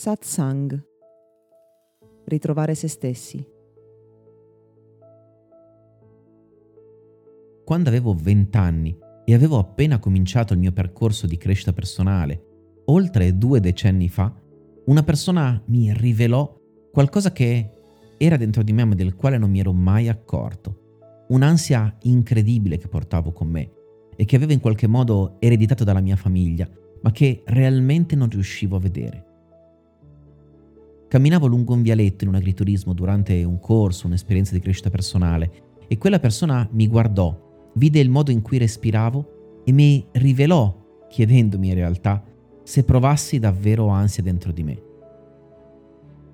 Satsang. Ritrovare se stessi. Quando avevo 20 anni e avevo appena cominciato il mio percorso di crescita personale, oltre due decenni fa, una persona mi rivelò qualcosa che era dentro di me ma del quale non mi ero mai accorto. Un'ansia incredibile che portavo con me e che avevo in qualche modo ereditato dalla mia famiglia, ma che realmente non riuscivo a vedere. Camminavo lungo un vialetto in un agriturismo durante un corso, un'esperienza di crescita personale, e quella persona mi guardò, vide il modo in cui respiravo e mi rivelò, chiedendomi in realtà, se provassi davvero ansia dentro di me.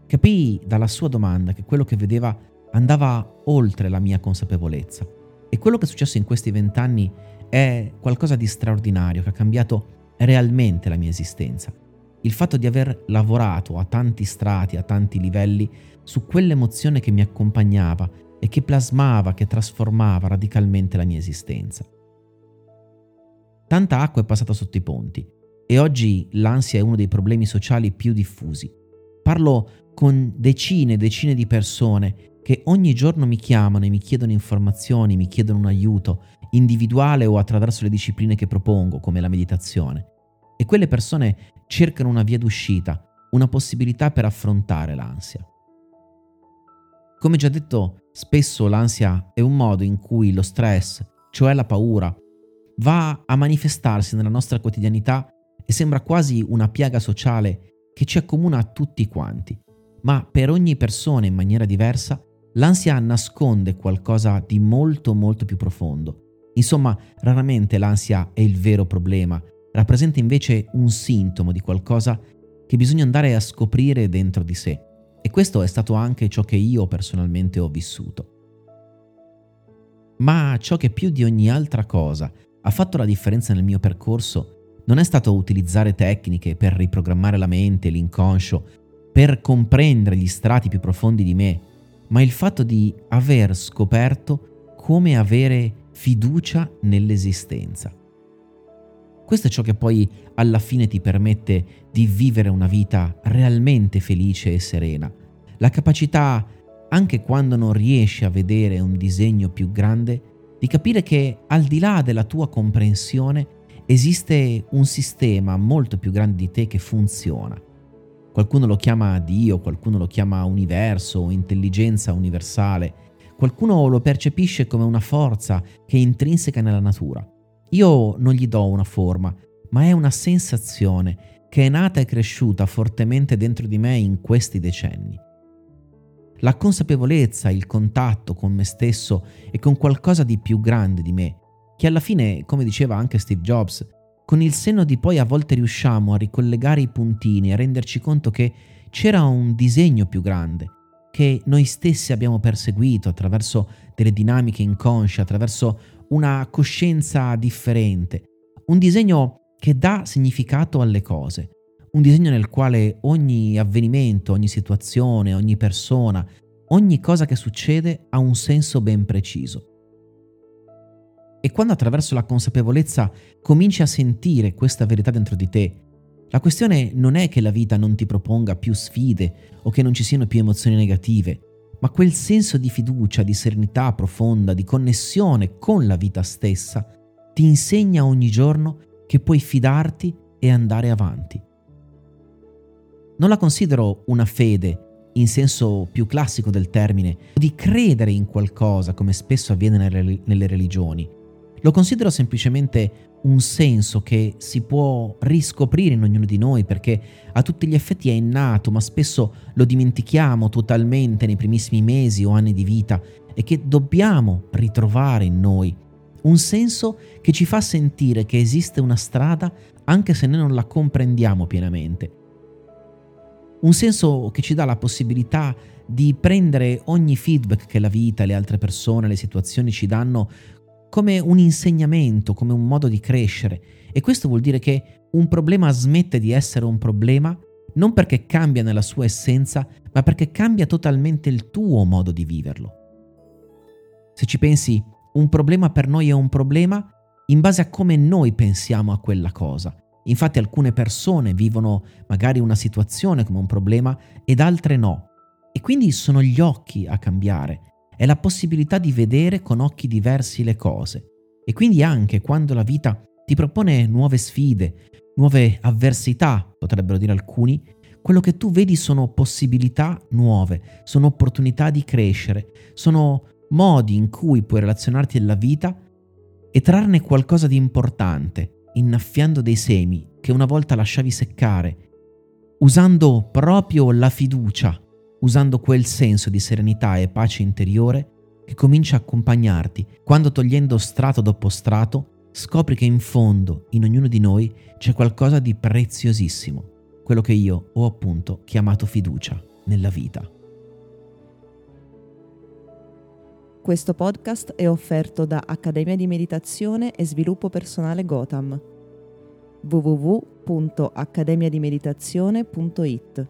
Capii dalla sua domanda che quello che vedeva andava oltre la mia consapevolezza e quello che è successo in questi vent'anni è qualcosa di straordinario che ha cambiato realmente la mia esistenza il fatto di aver lavorato a tanti strati, a tanti livelli, su quell'emozione che mi accompagnava e che plasmava, che trasformava radicalmente la mia esistenza. Tanta acqua è passata sotto i ponti e oggi l'ansia è uno dei problemi sociali più diffusi. Parlo con decine e decine di persone che ogni giorno mi chiamano e mi chiedono informazioni, mi chiedono un aiuto, individuale o attraverso le discipline che propongo, come la meditazione. E quelle persone cercano una via d'uscita, una possibilità per affrontare l'ansia. Come già detto, spesso l'ansia è un modo in cui lo stress, cioè la paura, va a manifestarsi nella nostra quotidianità e sembra quasi una piaga sociale che ci accomuna a tutti quanti. Ma per ogni persona in maniera diversa, l'ansia nasconde qualcosa di molto molto più profondo. Insomma, raramente l'ansia è il vero problema, rappresenta invece un sintomo di qualcosa che bisogna andare a scoprire dentro di sé. E questo è stato anche ciò che io personalmente ho vissuto. Ma ciò che più di ogni altra cosa ha fatto la differenza nel mio percorso non è stato utilizzare tecniche per riprogrammare la mente, l'inconscio, per comprendere gli strati più profondi di me, ma il fatto di aver scoperto come avere fiducia nell'esistenza. Questo è ciò che poi alla fine ti permette di vivere una vita realmente felice e serena. La capacità, anche quando non riesci a vedere un disegno più grande, di capire che al di là della tua comprensione esiste un sistema molto più grande di te che funziona. Qualcuno lo chiama Dio, qualcuno lo chiama universo o intelligenza universale, qualcuno lo percepisce come una forza che è intrinseca nella natura. Io non gli do una forma, ma è una sensazione che è nata e cresciuta fortemente dentro di me in questi decenni. La consapevolezza, il contatto con me stesso e con qualcosa di più grande di me, che alla fine, come diceva anche Steve Jobs, con il senno di poi a volte riusciamo a ricollegare i puntini e a renderci conto che c'era un disegno più grande, che noi stessi abbiamo perseguito attraverso delle dinamiche inconsce, attraverso una coscienza differente, un disegno che dà significato alle cose, un disegno nel quale ogni avvenimento, ogni situazione, ogni persona, ogni cosa che succede ha un senso ben preciso. E quando attraverso la consapevolezza cominci a sentire questa verità dentro di te, la questione non è che la vita non ti proponga più sfide o che non ci siano più emozioni negative, ma quel senso di fiducia, di serenità profonda, di connessione con la vita stessa, ti insegna ogni giorno che puoi fidarti e andare avanti. Non la considero una fede in senso più classico del termine, di credere in qualcosa come spesso avviene nelle religioni. Lo considero semplicemente un senso che si può riscoprire in ognuno di noi perché a tutti gli effetti è innato, ma spesso lo dimentichiamo totalmente nei primissimi mesi o anni di vita e che dobbiamo ritrovare in noi. Un senso che ci fa sentire che esiste una strada anche se noi non la comprendiamo pienamente. Un senso che ci dà la possibilità di prendere ogni feedback che la vita, le altre persone, le situazioni ci danno come un insegnamento, come un modo di crescere. E questo vuol dire che un problema smette di essere un problema non perché cambia nella sua essenza, ma perché cambia totalmente il tuo modo di viverlo. Se ci pensi, un problema per noi è un problema in base a come noi pensiamo a quella cosa. Infatti alcune persone vivono magari una situazione come un problema ed altre no. E quindi sono gli occhi a cambiare, è la possibilità di vedere con occhi diversi le cose. E quindi anche quando la vita ti propone nuove sfide, nuove avversità, potrebbero dire alcuni, quello che tu vedi sono possibilità nuove, sono opportunità di crescere, sono modi in cui puoi relazionarti alla vita e trarne qualcosa di importante, innaffiando dei semi che una volta lasciavi seccare, usando proprio la fiducia, usando quel senso di serenità e pace interiore che comincia a accompagnarti quando togliendo strato dopo strato scopri che in fondo, in ognuno di noi, c'è qualcosa di preziosissimo, quello che io ho appunto chiamato fiducia nella vita. Questo podcast è offerto da Accademia di Meditazione e Sviluppo Personale Gotham www.accademiadimeditazione.it